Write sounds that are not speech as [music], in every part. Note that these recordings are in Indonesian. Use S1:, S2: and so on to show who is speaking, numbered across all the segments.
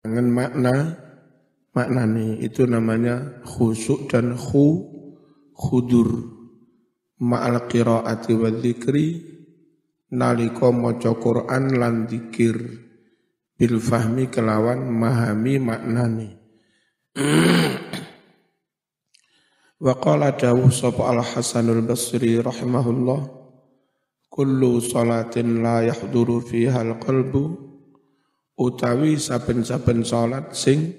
S1: dengan makna makna nih itu namanya khusuk dan khu khudur. Ma'al qiraati wa dzikri nalika maca Quran lan dzikir. Bil fahmi kelawan mahami maknane [clears throat] wa qala dawuh sapa al hasanul basri rahimahullah kullu salatin la yahduru fiha al qalbu utawi saben-saben salat sing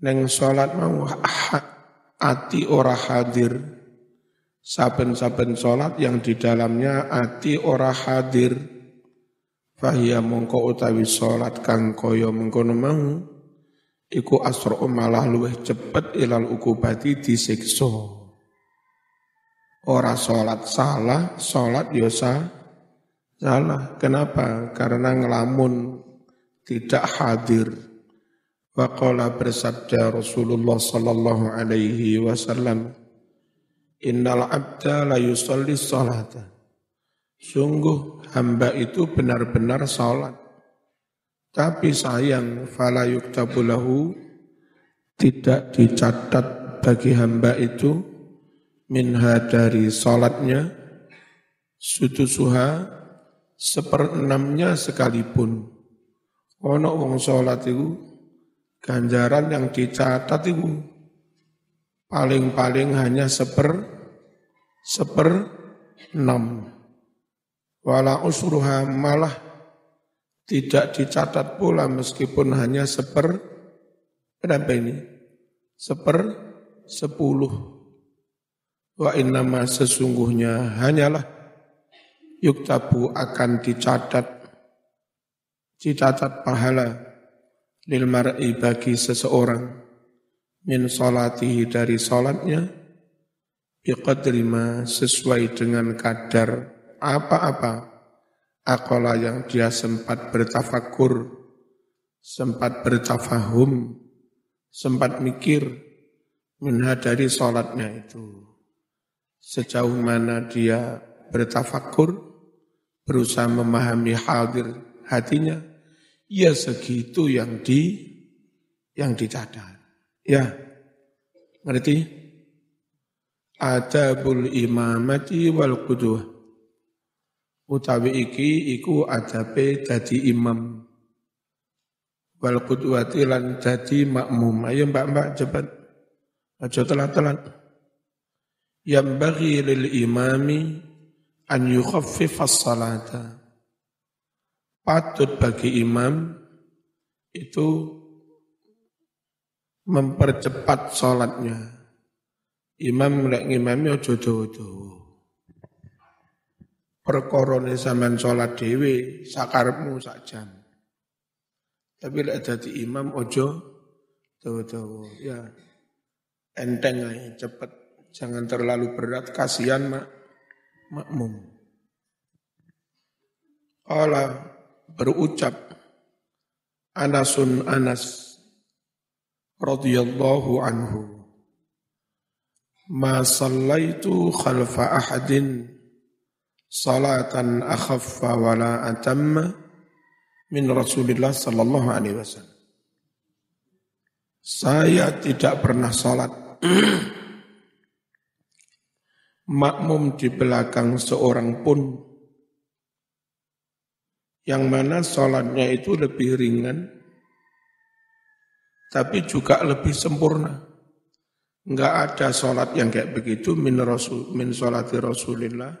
S1: neng salat mau ati ora hadir. Saben-saben salat yang di dalamnya ati ora hadir. Fahya mongko utawi salat kang kaya mengkono mau iku asra malah luweh cepet ilal ukubati disiksa. Ora salat salah salat yo ya salah. Kenapa? Karena ngelamun tidak hadir. Waqala bersabda Rasulullah sallallahu alaihi wasallam, Innal abda la yusalli salata. Sungguh hamba itu benar-benar salat. Tapi sayang fala yuktabulahu tidak dicatat bagi hamba itu minha dari salatnya sutusuha seperenamnya sekalipun Ono wong sholat itu ganjaran yang dicatat itu paling-paling hanya seper seper enam. Wala usruha malah tidak dicatat pula meskipun hanya seper berapa ini? Seper sepuluh. Wa innama sesungguhnya hanyalah yuktabu akan dicatat dicatat pahala lil mar'i bagi seseorang min salatihi dari salatnya biqadri ma sesuai dengan kadar apa-apa akola yang dia sempat bertafakur sempat bertafahum sempat mikir minha dari salatnya itu. Sejauh mana dia bertafakur berusaha memahami hadir hatinya ya segitu yang di yang dicatat. Ya, ngerti? Adabul imamati wal qudwah. Utawi iki iku adabe dadi imam. Wal qudwati lan dadi makmum. Ayo mbak-mbak cepat. Aja telat-telat. Yang bagi lil imami an yukhaffifas salata patut bagi imam itu mempercepat sholatnya. Imam mulai ngimami ojo dawa Perkorone zaman sholat dewi sakarmu sak jam. Tapi lek dadi imam ojo dawa-dawa. Ya enteng aja cepet. Jangan terlalu berat kasihan mak makmum. Allah berucap Anasun Anas radhiyallahu anhu Ma sallaitu khalfa ahadin salatan akhaffa wala atamma min Rasulillah sallallahu alaihi wasallam. Saya tidak pernah salat. [clears throat] Makmum di belakang seorang pun yang mana sholatnya itu lebih ringan, tapi juga lebih sempurna. Enggak ada sholat yang kayak begitu min rasul min sholati rasulillah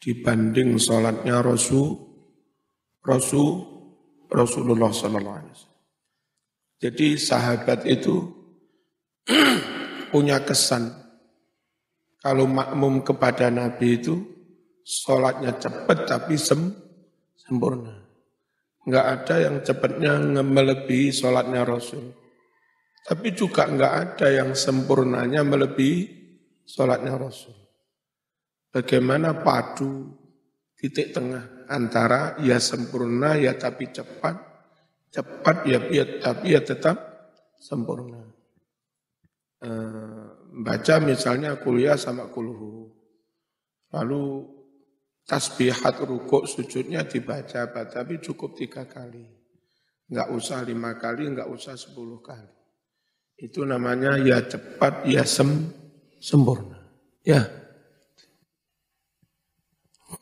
S1: dibanding sholatnya rasul rasul Rasulullah Sallallahu Alaihi Wasallam. Jadi sahabat itu [clears throat] punya kesan kalau makmum kepada Nabi itu sholatnya cepat tapi sem sempurna. Enggak ada yang cepatnya melebihi sholatnya Rasul. Tapi juga enggak ada yang sempurnanya melebihi sholatnya Rasul. Bagaimana padu titik tengah antara ya sempurna ya tapi cepat, cepat ya, ya tapi ya tetap sempurna. E, baca misalnya kuliah sama kulhu. Lalu tasbihat rukuk sujudnya dibaca, tapi cukup tiga kali. Enggak usah lima kali, enggak usah sepuluh kali. Itu namanya ya cepat, ya sem, sempurna. Ya.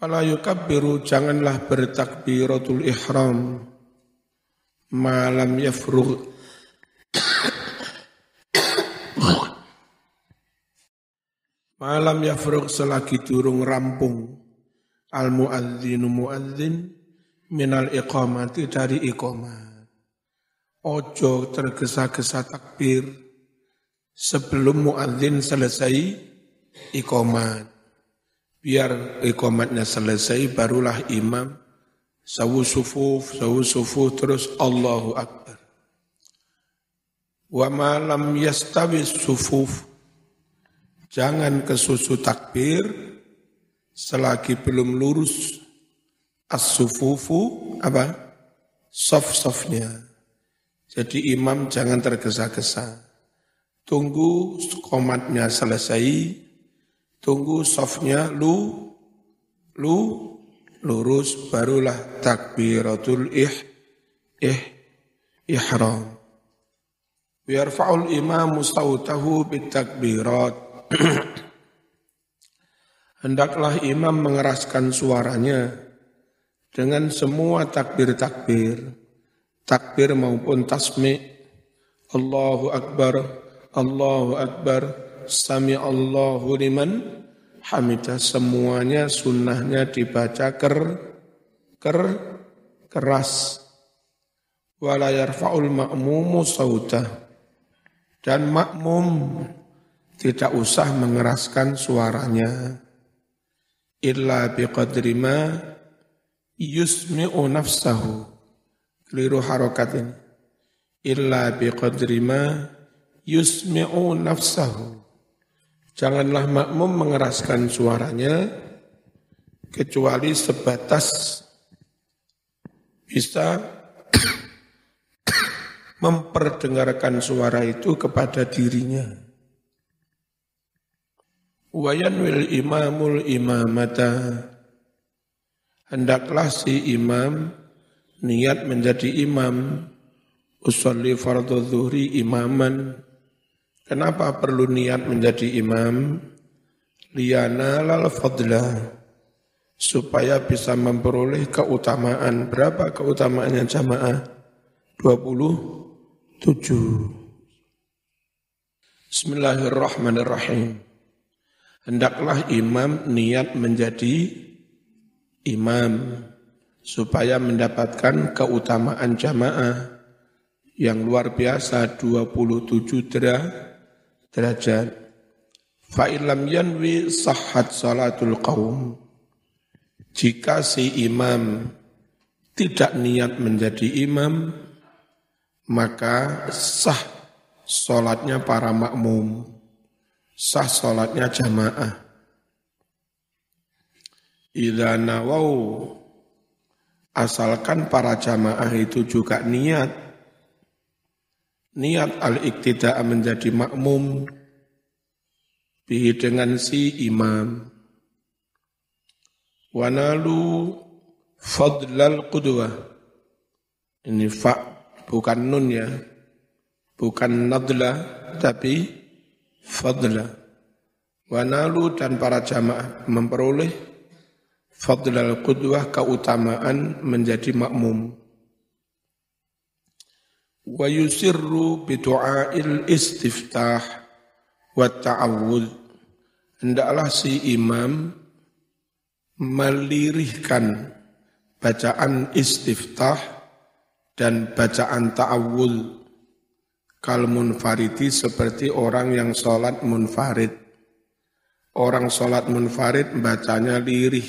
S1: Wala yukabbiru, janganlah bertakbiratul ihram. Malam yafrugh. [coughs] Malam yafrugh selagi durung rampung. Al muadzinu muadzin minal iqamati dari iqamah. Ojo tergesa-gesa takbir sebelum muadzin selesai ikomat. Biar ikomatnya selesai barulah imam sawu sufuf, sawu sufuf terus Allahu Akbar. Wa malam yastawi sufuf. Jangan kesusu takbir selagi belum lurus as-sufufu apa? Sof-sofnya. Jadi imam jangan tergesa-gesa. Tunggu komatnya selesai, tunggu softnya lu, lu, lurus, barulah takbiratul ih, ih, ihram. Yarfa'ul imam mustautahu bitakbirat. [clears throat] Hendaklah imam mengeraskan suaranya dengan semua takbir-takbir takbir maupun tasmi. Allahu Akbar Allahu Akbar Sami Allahu liman hamidah semuanya sunnahnya dibaca ker ker keras. Wala yarfa'ul ma'mumu sautah dan makmum tidak usah mengeraskan suaranya illa biqadri ma yusmi'u nafsahu keliru harokat ini. Illa biqadri ma yusmi'u nafsahu. Janganlah makmum mengeraskan suaranya kecuali sebatas bisa [coughs] memperdengarkan suara itu kepada dirinya. Wayanwil imamul imamata. Hendaklah si imam niat menjadi imam, usolli fardhu zuhri imaman. Kenapa perlu niat menjadi imam? Liana lal fadla supaya bisa memperoleh keutamaan. Berapa keutamaannya jamaah? 27. Bismillahirrahmanirrahim. Hendaklah imam niat menjadi imam supaya mendapatkan keutamaan jamaah yang luar biasa 27 derajat. Fa'ilam yanwi sahhat salatul qaum. Jika si imam tidak niat menjadi imam, maka sah solatnya para makmum, sah solatnya jamaah. Idza nawau Asalkan para jamaah itu juga niat. Niat al-iktida'ah menjadi makmum. Bihi dengan si imam. Wanalu fadlal qudwah. Ini fa bukan nun ya. Bukan nadla tapi fadla. Wanalu dan para jamaah memperoleh fadlal qudwah keutamaan menjadi makmum. Wa yusirru bidu'ail istiftah wa ta'awud hendaklah si imam melirihkan bacaan istiftah dan bacaan ta'awud kal munfariti seperti orang yang sholat munfarid. Orang sholat munfarid bacanya lirih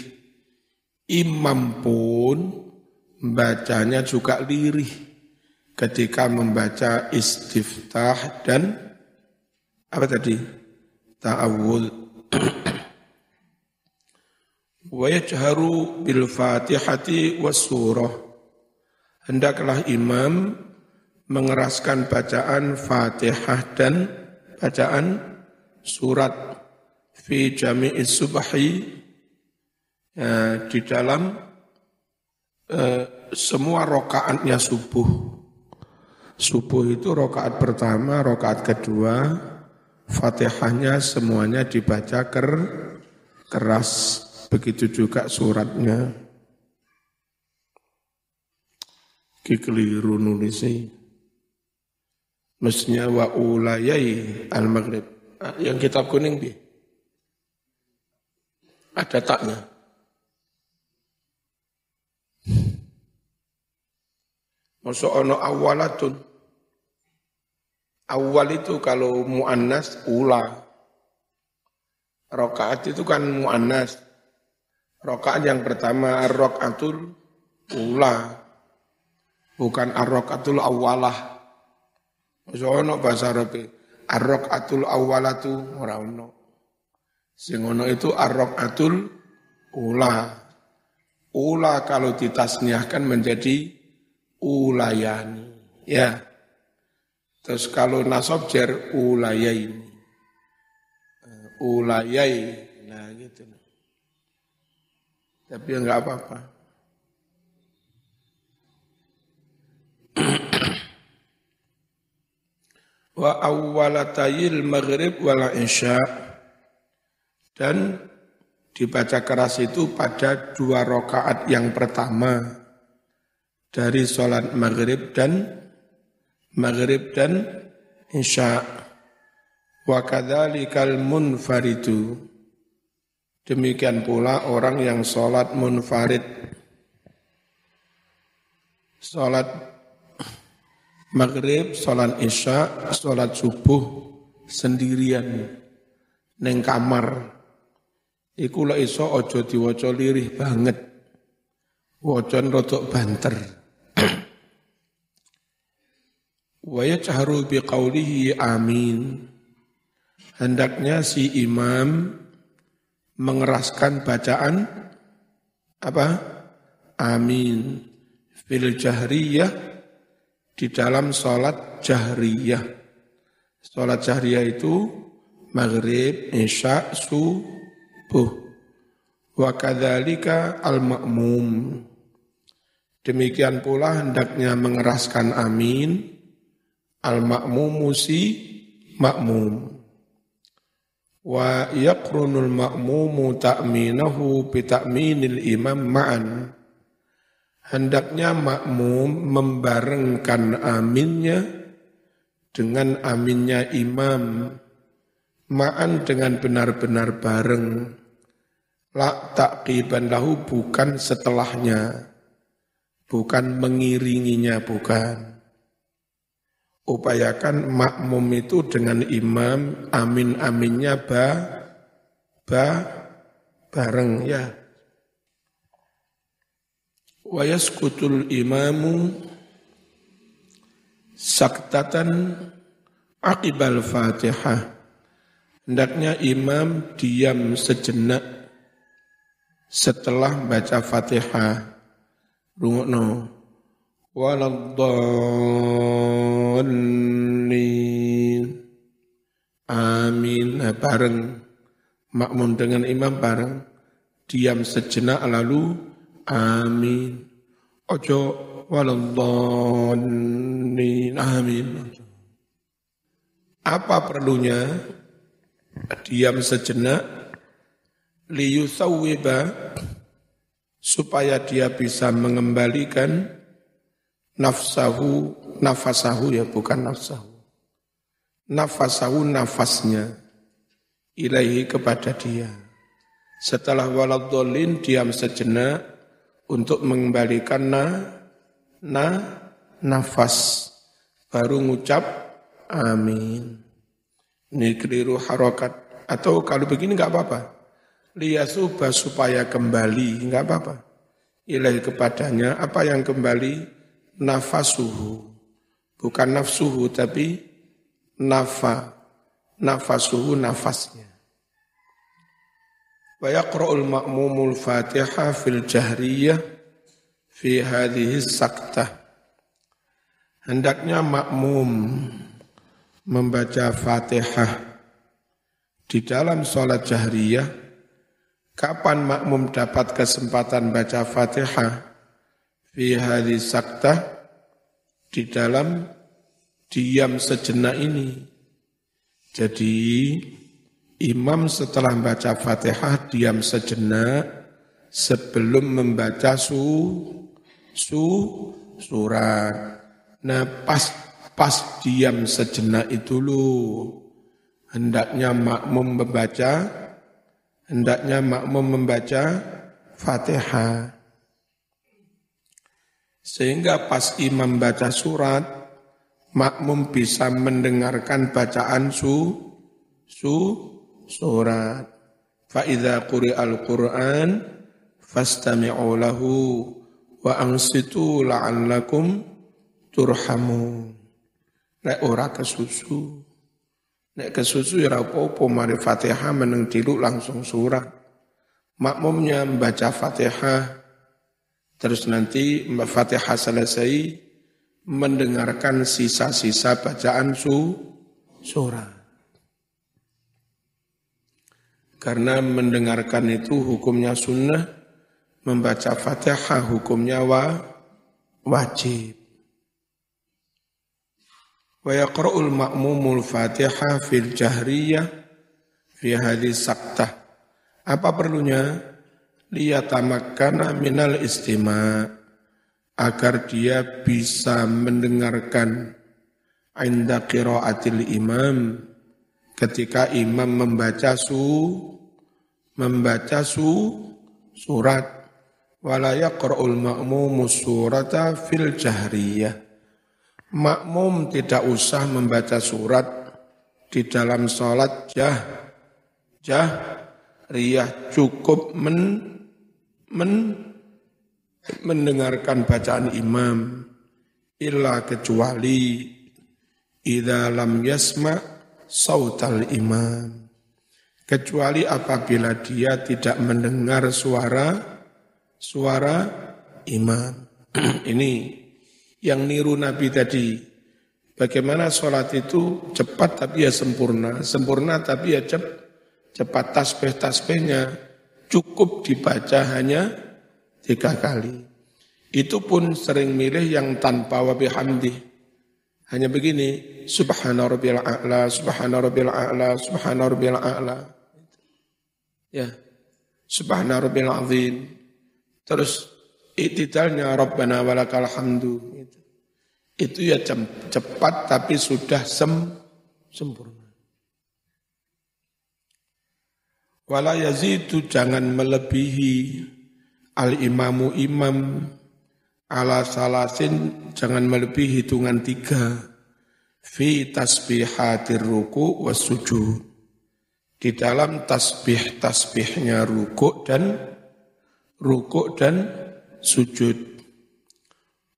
S1: imam pun bacanya juga lirih ketika membaca istiftah dan apa tadi? Ta'awul. [clears throat] Wa bil fatihati was surah. Hendaklah imam mengeraskan bacaan fatihah dan bacaan surat fi jami'is subhi Eh, di dalam eh, semua rokaatnya subuh. Subuh itu rokaat pertama, rokaat kedua, fatihahnya semuanya dibaca ker, keras. Begitu juga suratnya. Kikeliru nulisnya. Mestinya wa ulayai al-maghrib. Ah, yang kitab kuning bi. Ada taknya. Masuk ono awalatun. Awal itu kalau mu'annas ula. Rokaat itu kan mu'annas. Rokaat yang pertama ar-rokaatul ula. Bukan ar-rokaatul awalah. Ono bahasa Arab arok atul awalatu ora ono. Sing ono itu arok atul ula. Ula kalau ditasniahkan menjadi ulayani. Ya. Terus kalau nasab jar ulayaini. Ulayai. Nah gitu. Tapi enggak apa-apa. Wa awwalatayil maghrib wal isya. Dan dibaca keras itu pada dua rakaat yang pertama dari sholat maghrib dan maghrib dan isya. Wa kadzalikal munfaridu demikian pula orang yang sholat munfarid. Sholat maghrib, sholat isya, sholat subuh sendirian neng kamar. Iku lah iso ojo diwaca lirih banget. Wacan rotok banter. [clears throat] Wa yajharu biqaulihi amin. Hendaknya si imam mengeraskan bacaan apa? Amin. Fil jahriyah di dalam sholat jahriyah. Sholat jahriyah itu maghrib, isya, subuh. Wa kadzalika al-ma'mum. Demikian pula hendaknya mengeraskan amin al-ma'mumu si ma'mum. Wa yaqrunul ma'mumu ta'minahu bi ta'minil imam ma'an hendaknya makmum membarengkan aminnya dengan aminnya imam ma'an dengan benar-benar bareng. La taqiban lahu bukan setelahnya bukan mengiringinya bukan. Upayakan makmum itu dengan imam amin aminnya ba ba bareng ya wa yaskutul imamu saktatan akibal fatihah hendaknya imam diam sejenak setelah baca fatihah. Rungokno. Waladdallin. Amin. Nah, bareng. Makmum dengan imam bareng. Diam sejenak lalu Amin. Ojo waladhdallin. Amin. Apa perlunya? Diam sejenak liyusawwiba supaya dia bisa mengembalikan nafsahu nafasahu ya bukan nafsahu nafasahu nafasnya ilahi kepada dia setelah waladhdallin diam sejenak untuk mengembalikan na, na nafas baru ngucap amin. Ini keliru harokat. Atau kalau begini nggak apa-apa. Liyasubah supaya kembali, nggak apa-apa. Ilahi kepadanya, apa yang kembali? Nafasuhu. Bukan nafsuhu, tapi nafa. Nafasuhu, nafasnya. Wa yaqra'ul ma'mumul Fatihah fil jahriyah fi hadhihi saktah. Hendaknya makmum membaca Fatihah di dalam sholat jahriyah, kapan makmum dapat kesempatan baca Fatihah? Fi hari saktah di dalam diam sejenak ini. Jadi imam setelah baca Fatihah diam sejenak sebelum membaca su su surat. Nah pas pas diam sejenak itu lu hendaknya makmum membaca hendaknya makmum membaca Fatihah. Sehingga pas imam baca surat, makmum bisa mendengarkan bacaan su, su, surat. Fa'idha quri'al Qur'an, fastami'u lahu, wa angsitu la'allakum turhamun. Nek ora kesusu. Nek kesusu ya apa-apa mari Fatihah meneng langsung surat. Makmumnya membaca Fatihah Terus nanti Fatihah selesai mendengarkan sisa-sisa bacaan su surah. Karena mendengarkan itu hukumnya sunnah, membaca Fatihah hukumnya wa, wajib. Wa yaqra'ul ma'mumul Fatihah fil jahriyah fi hadis saktah. Apa perlunya? liyatamakkana minal istima agar dia bisa mendengarkan inda qiraatil imam ketika imam membaca su membaca su surat wala yaqra'ul ma'mum surata fil jahriyah. Makmum tidak usah membaca surat di dalam salat jah jah riyah cukup men men, mendengarkan bacaan imam. Illa kecuali idza lam yasma sautal imam kecuali apabila dia tidak mendengar suara suara imam [clears throat] ini yang niru Nabi tadi. Bagaimana sholat itu cepat tapi ya sempurna. Sempurna tapi ya cepat cepat tasbih tasbihnya cukup dibaca hanya tiga kali. Itu pun sering milih yang tanpa wabihamdi. Hanya begini, subhana rabbil a'la, subhana rabbil a'la, subhana rabbil a'la. Ya, subhana rabbil azim. Terus itidalnya rabbana walakal hamdu. Itu, itu ya cepat tapi sudah sem, sempurna. Wala yazidu jangan melebihi al imamu imam ala salasin jangan melebihi hitungan tiga. Fi tasbihatir ruku was sujud. Di dalam tasbih tasbihnya ruku dan ruku dan sujud.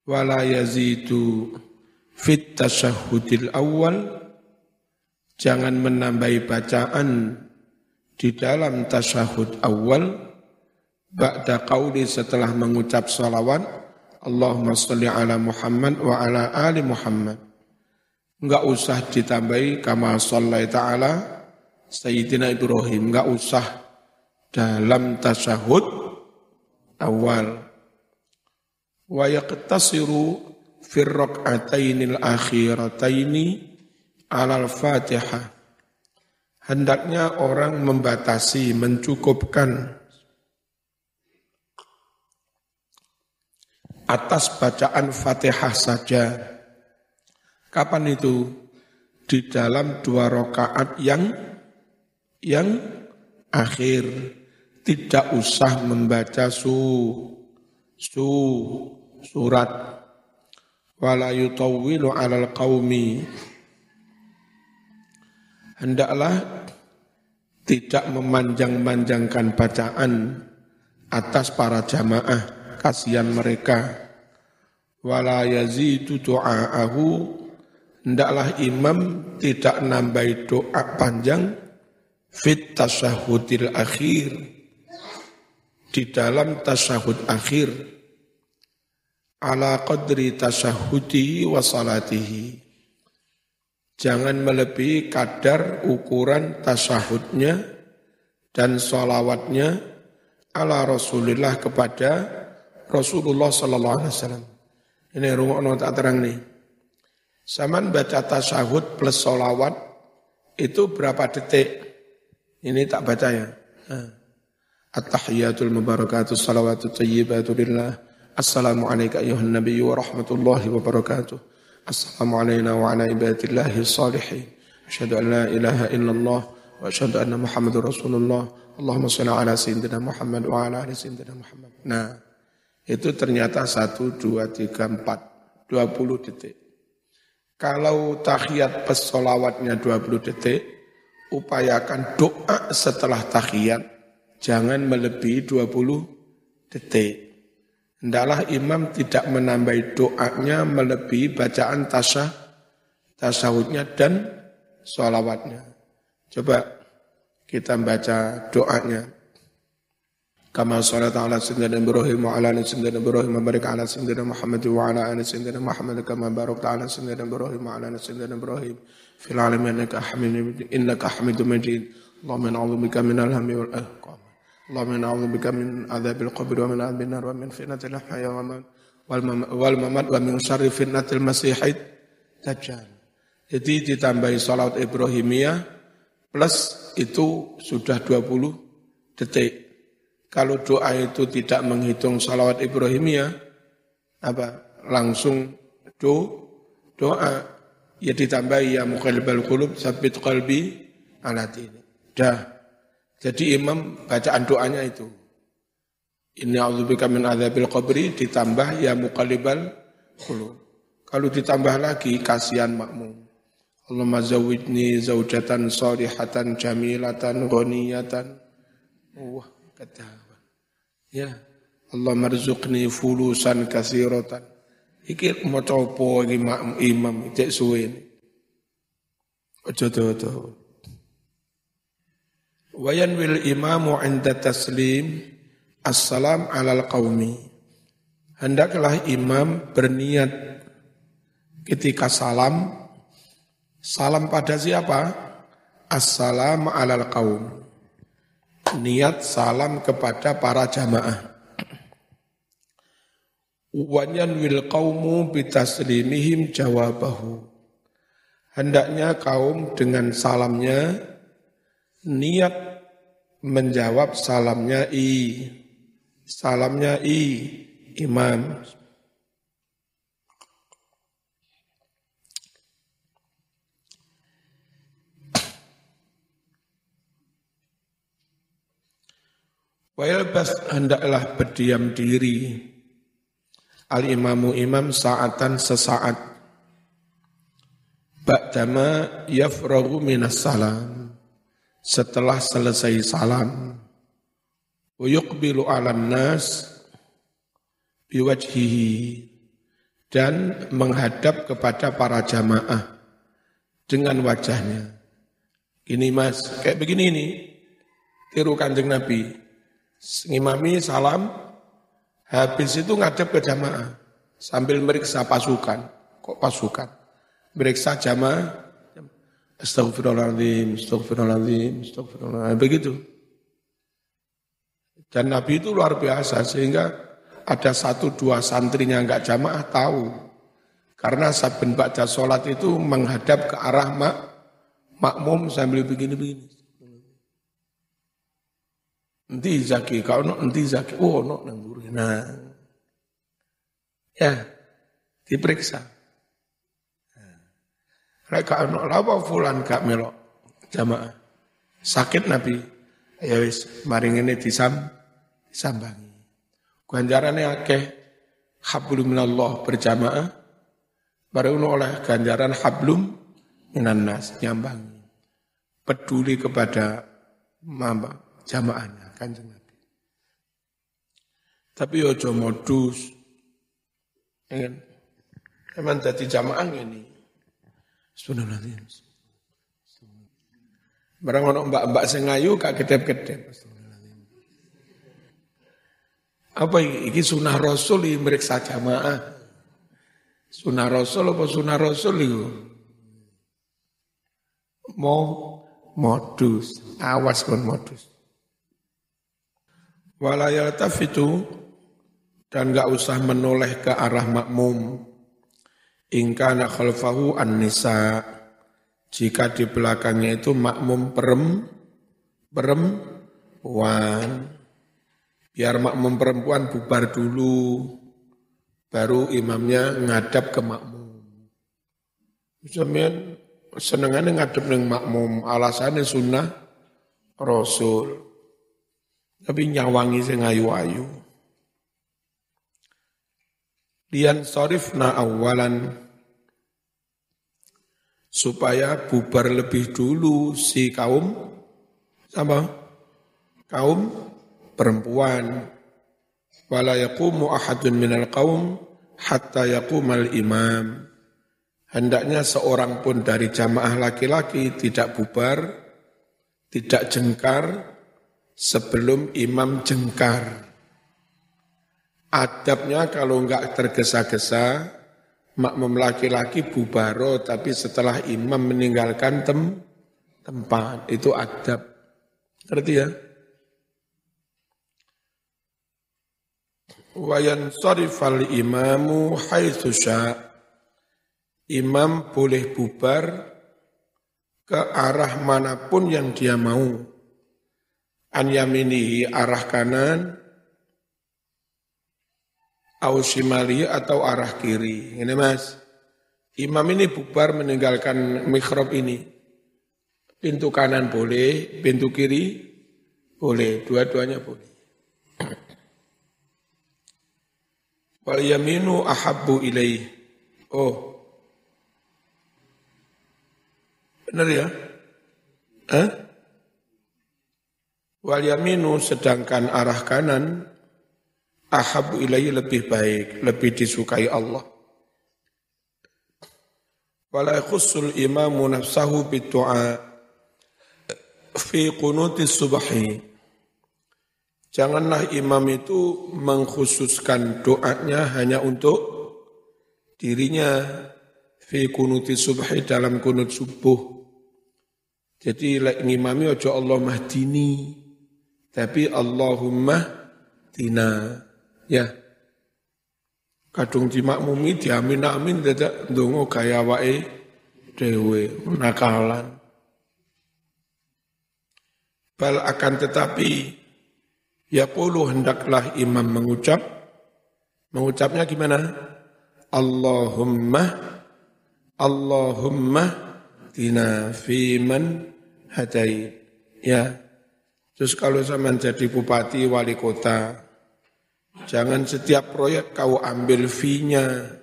S1: Wala yazidu fit tasyahudil awal jangan menambahi bacaan di dalam tasyahud awal. Ba'da qauli setelah mengucap salawat Allahumma salli ala Muhammad wa ala ali Muhammad. Enggak usah ditambahi kama sallai ta'ala Sayyidina Ibrahim. Enggak usah dalam tasyahud awal. Wa yaqtasiru fi rak'atainil akhirataini ala al-Fatihah hendaknya orang membatasi, mencukupkan atas bacaan Fatihah saja. Kapan itu? Di dalam dua rakaat yang yang akhir tidak usah membaca su su surat wala yutawwilu 'alal qaumi hendaklah tidak memanjang-manjangkan bacaan atas para jamaah kasihan mereka. Wala yazidu du'aahu hendaklah imam tidak nambah doa panjang fit tasyahudil akhir di dalam tasyahud akhir. Ala qadri tasyahudi wa salatihi. Jangan melebihi kadar ukuran tasahudnya dan solawatnya ala Rasulullah kepada Rasulullah Sallallahu Alaihi Wasallam. Ini rumah tak terang nih. Zaman baca tasyahud plus solawat itu berapa detik? Ini tak baca ya. At-tahiyatul mubarakatuh salawatu tayyibatu lillah. Assalamu alayka ayuhan nabiyyu wa rahmatullahi wa barakatuh. Assalamu alayna wa ala ibadillahi salihin. Asyhadu an la ilaha illallah wa asyhadu anna Muhammadur Rasulullah. Allahumma shalli ala sayyidina Muhammad wa ala ali sayyidina Muhammad. Nah, itu ternyata satu, dua, tiga, empat, dua puluh detik. Kalau tahiyat pesolawatnya 20 detik, upayakan doa setelah tahiyat, jangan melebihi 20 detik. Hendaklah imam tidak menambahi doanya melebihi bacaan tasah, tasawufnya dan sholawatnya. Coba kita baca doanya. كما صليت على سيدنا ابراهيم وعلى ال سيدنا ابراهيم وبارك على سيدنا محمد وعلى ال سيدنا محمد كما باركت على سيدنا ابراهيم وعلى ال سيدنا ابراهيم في العالمين انك حميد مجيد انك حميد مجيد اللهم نعوذ بك من الهم والاهقام اللهم نعوذ بك من عذاب القبر ومن عذاب النار ومن فتنة الحياة والممات ومن شر فتنة المسيح الدجال Jadi ditambahi salat Ibrahimiyah plus itu sudah 20 detik. kalau doa itu tidak menghitung salawat Ibrahimiyah, apa langsung do doa ya ditambahi ya muqallibal qulub sabit qalbi ala dini. Dah. Jadi imam bacaan doanya itu. Ini a'udzubika min adzabil qabri ditambah ya muqallibal qulub. Kalau ditambah lagi kasihan makmum. Allahumma zawidni zaujatan salihatan jamilatan ghaniyatan. Wah, kata Ya, Allah marzuqni fulusan kasiratan. Iki mau coba iki imam cek suwe. Ojo to Wayan wil imamu inda taslim assalam alal qaumi. Hendaklah imam berniat ketika salam salam pada siapa? Assalam alal qaum niat salam kepada para jamaah. Wanyan wil qawmu bitaslimihim jawabahu. Hendaknya kaum dengan salamnya niat menjawab salamnya i. Salamnya i imam. Wayalbas hendaklah berdiam diri. Al-imamu imam saatan sesaat. Ba'dama yafragu minas salam. Setelah selesai salam. Uyukbilu alam nas biwajhihi. Dan menghadap kepada para jamaah dengan wajahnya. Ini mas, kayak begini ini. Tiru kanjeng Nabi ngimami salam, habis itu ngadep ke jamaah sambil meriksa pasukan. Kok pasukan? Meriksa jamaah, Astagfirullahaladzim, astagfirullahaladzim, astagfirullahaladzim, begitu. Dan Nabi itu luar biasa sehingga ada satu dua santrinya enggak jamaah tahu. Karena saben baca sholat itu menghadap ke arah mak, makmum sambil begini-begini. Nanti zaki, kau no nanti zaki, oh no nang Nah, ya diperiksa. Mereka no lawa fulan kak melok jamaah. Sakit nabi, ya wis maring ini disam disambangi. Ganjarannya akeh hablum minallah berjamaah. Baru oleh ganjaran hablum minannas nyambangi. Peduli kepada mama jamaahnya kanjeng Nabi. Tapi ojo modus. Ingin. Emang jadi jamaah ini. Subhanallah. Barang ono mbak-mbak sing ayu kak kedep-kedep. Apa ini? Ini sunah Rasul ini meriksa jamaah. Sunah Rasul apa sunah Rasul itu? Mau modus, awas kon modus. Walayaltaf itu dan gak usah menoleh ke arah makmum. Ingkana khalfahu an-nisa. Jika di belakangnya itu makmum perem, perempuan. Biar makmum perempuan bubar dulu. Baru imamnya ngadap ke makmum. Misalnya senengannya ngadep dengan makmum. Alasannya sunnah Rasul. Tapi nyawangi sing ayu-ayu. Lian sorifna awalan. Supaya bubar lebih dulu si kaum sama? Kaum perempuan. Wala yaqumu ahadun minal qaum hatta yaqumal imam. Hendaknya seorang pun dari jamaah laki-laki tidak bubar tidak jengkar sebelum imam jengkar Adabnya kalau enggak tergesa-gesa, makmum laki-laki bubaro, tapi setelah imam meninggalkan tem tempat, itu adab. Ngerti ya? Wayan sorifal imamu haitsu Imam boleh bubar ke arah mana pun yang dia mau. An yaminihi arah kanan, Ausimali atau arah kiri. Ini mas, imam ini bubar meninggalkan mikrob ini. Pintu kanan boleh, pintu kiri boleh, dua-duanya boleh. [clears throat] Wal yaminu ahabbu ilaih. Oh. Benar ya? Hah? Wal yaminu sedangkan arah kanan ahabu ilaihi lebih baik, lebih disukai Allah. Wala yakhussul imamu nafsahu bidu'a fi qunuti subhi. Janganlah imam itu mengkhususkan doanya hanya untuk dirinya fi kunuti subhi dalam kunut subuh. Jadi lek ngimami ojo Allah mahdini, tapi Allahumma tina. Ya. Kadung dimakmumi diamin amin dadak ndonga gaya wae dhewe nakalan. Bal akan tetapi ya puluh hendaklah imam mengucap mengucapnya gimana? Allahumma Allahumma tina fiman hadait. Ya. Terus kalau saya menjadi bupati wali kota, Jangan setiap proyek kau ambil fee-nya.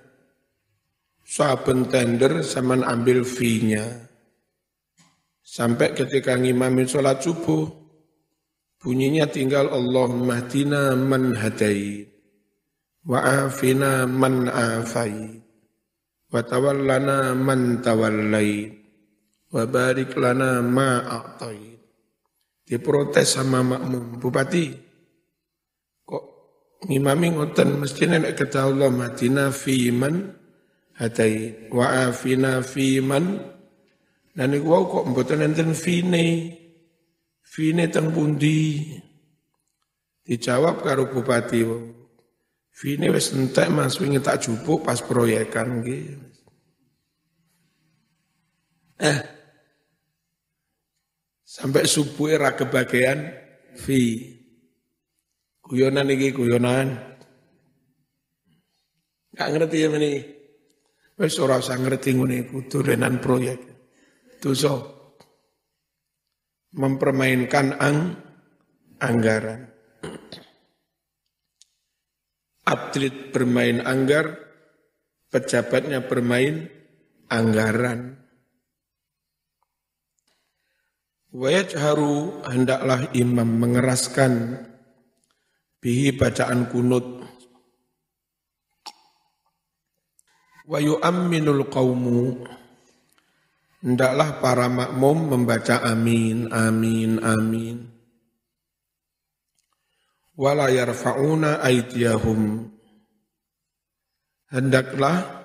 S1: Saben tender sama ambil fee-nya. Sampai ketika ngimamin sholat subuh, bunyinya tinggal Allahumma hdina man hadait, wa afina man afait, wa tawallana man tawallait, wa barik lana ma a'tait. Diprotes sama makmum, Bupati, ngimami ngoten mestine nek kata Allah madina fi man hatai wa afina fi man. Dan niku wau kok mboten enten fine. Fine teng pundi? Dijawab karo bupati fine wis entek Mas wingi tak jupuk pas proyekan nggih. Eh sampai subuh era kebagian fi Guyonan iki guyonan. Gak ngerti ya ini. Wes ora usah ngerti ngene iku dolenan proyek. Dosa. Mempermainkan ang anggaran. Atlet bermain anggar, pejabatnya bermain anggaran. Wajah haru hendaklah imam mengeraskan. Bihi bacaan kunut. Wa yu'amminul qaumu hendaklah para makmum membaca amin amin amin. Wala yarfa'una aydiyahum hendaklah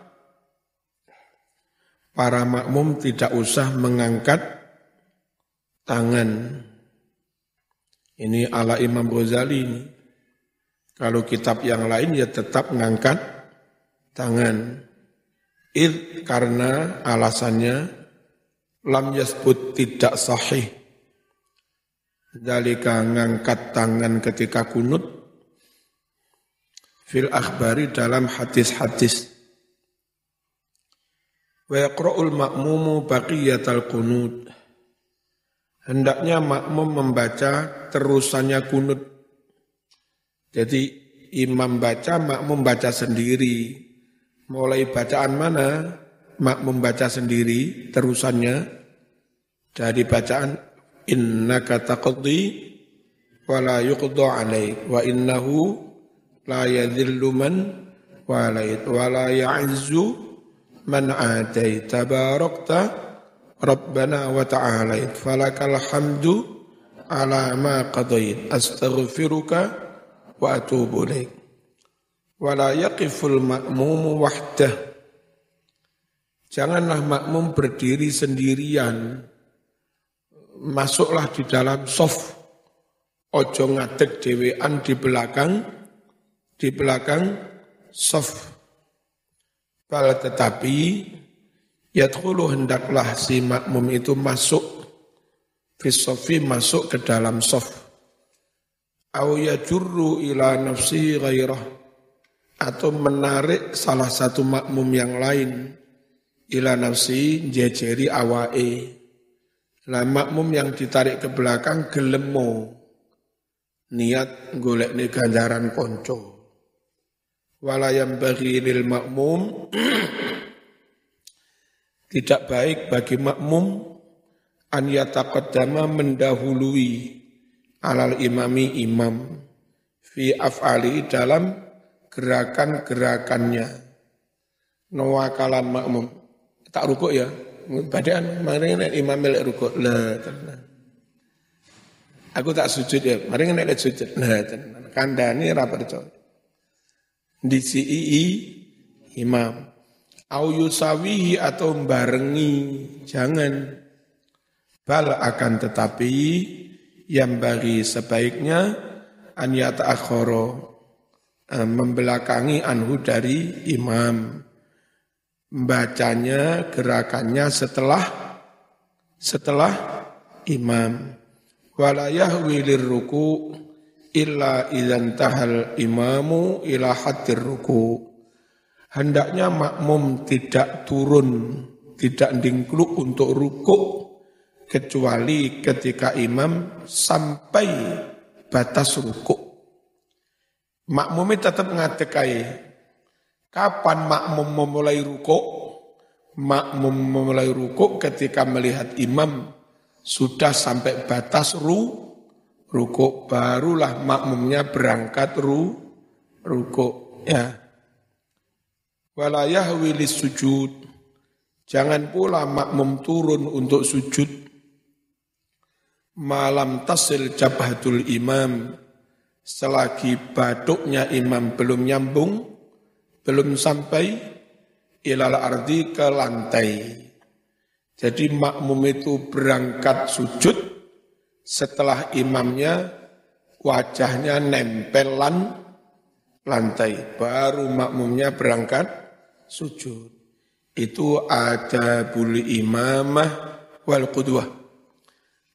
S1: para makmum tidak usah mengangkat tangan ini ala Imam Ghazali ini kalau kitab yang lain ya tetap mengangkat tangan. Id karena alasannya lam yasbut tidak sahih. Dalika ngangkat tangan ketika kunut fil akhbari dalam hadis-hadis. Wa yaqra'ul ma'mumu baqiyatal kunut. Hendaknya makmum membaca terusannya kunut. Jadi imam baca, makmum baca sendiri mulai bacaan mana mak membaca sendiri terusannya dari bacaan innaka taqdi wa la alaik wa innahu la yadhillu man wa la ya'izzu man adait tabarakta rabbana wa ta'alait falakal hamdu ala ma qadait astaghfiruka wa atubu ilaik wala yaqiful makmumu wahdah. Janganlah makmum berdiri sendirian. Masuklah di dalam soft. Ojo ngadeg dewean di belakang, di belakang soft. Bal tetapi, yadkhulu hendaklah si makmum itu masuk, fisofi masuk ke dalam soft. Au yajurru ila nafsi ghairah atau menarik salah satu makmum yang lain ila nafsi jejeri awae. Lah makmum yang ditarik ke belakang gelemo niat golek nih ganjaran konco. Walayam bagi lil makmum [clears throat] tidak baik bagi makmum an yataqaddama mendahului alal imami imam fi af'ali dalam gerakan-gerakannya. Nawakalan makmum. Tak rukuk ya. Badan mari nek imam melek rukuk. Lah. Aku tak sujud ya. Mari nek sujud. Lah tenan. Kandani ra percaya. Di CII imam. Au yusawihi atau barengi. Jangan. Bal akan tetapi yang bagi sebaiknya an yata'akhoro Eh, membelakangi anhu dari imam. Bacanya, gerakannya setelah setelah imam. Walayah wilir ruku illa idan tahal imamu ila hadir ruku. Hendaknya makmum tidak turun, tidak dingkluk untuk ruku kecuali ketika imam sampai batas ruku. Makmumi tetap ngadekai. Kapan makmum memulai rukuk? Makmum memulai rukuk ketika melihat imam sudah sampai batas ru rukuk barulah makmumnya berangkat ru rukuk ya walayah wilis sujud. Jangan pula makmum turun untuk sujud. Malam tasil jabhatul imam. Selagi batuknya imam belum nyambung, belum sampai ilal ardi ke lantai. Jadi makmum itu berangkat sujud. Setelah imamnya wajahnya nempelan lantai. Baru makmumnya berangkat sujud. Itu ada buli imamah wal qudwah.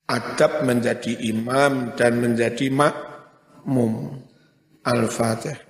S1: Adab menjadi imam dan menjadi mak mum al-fatih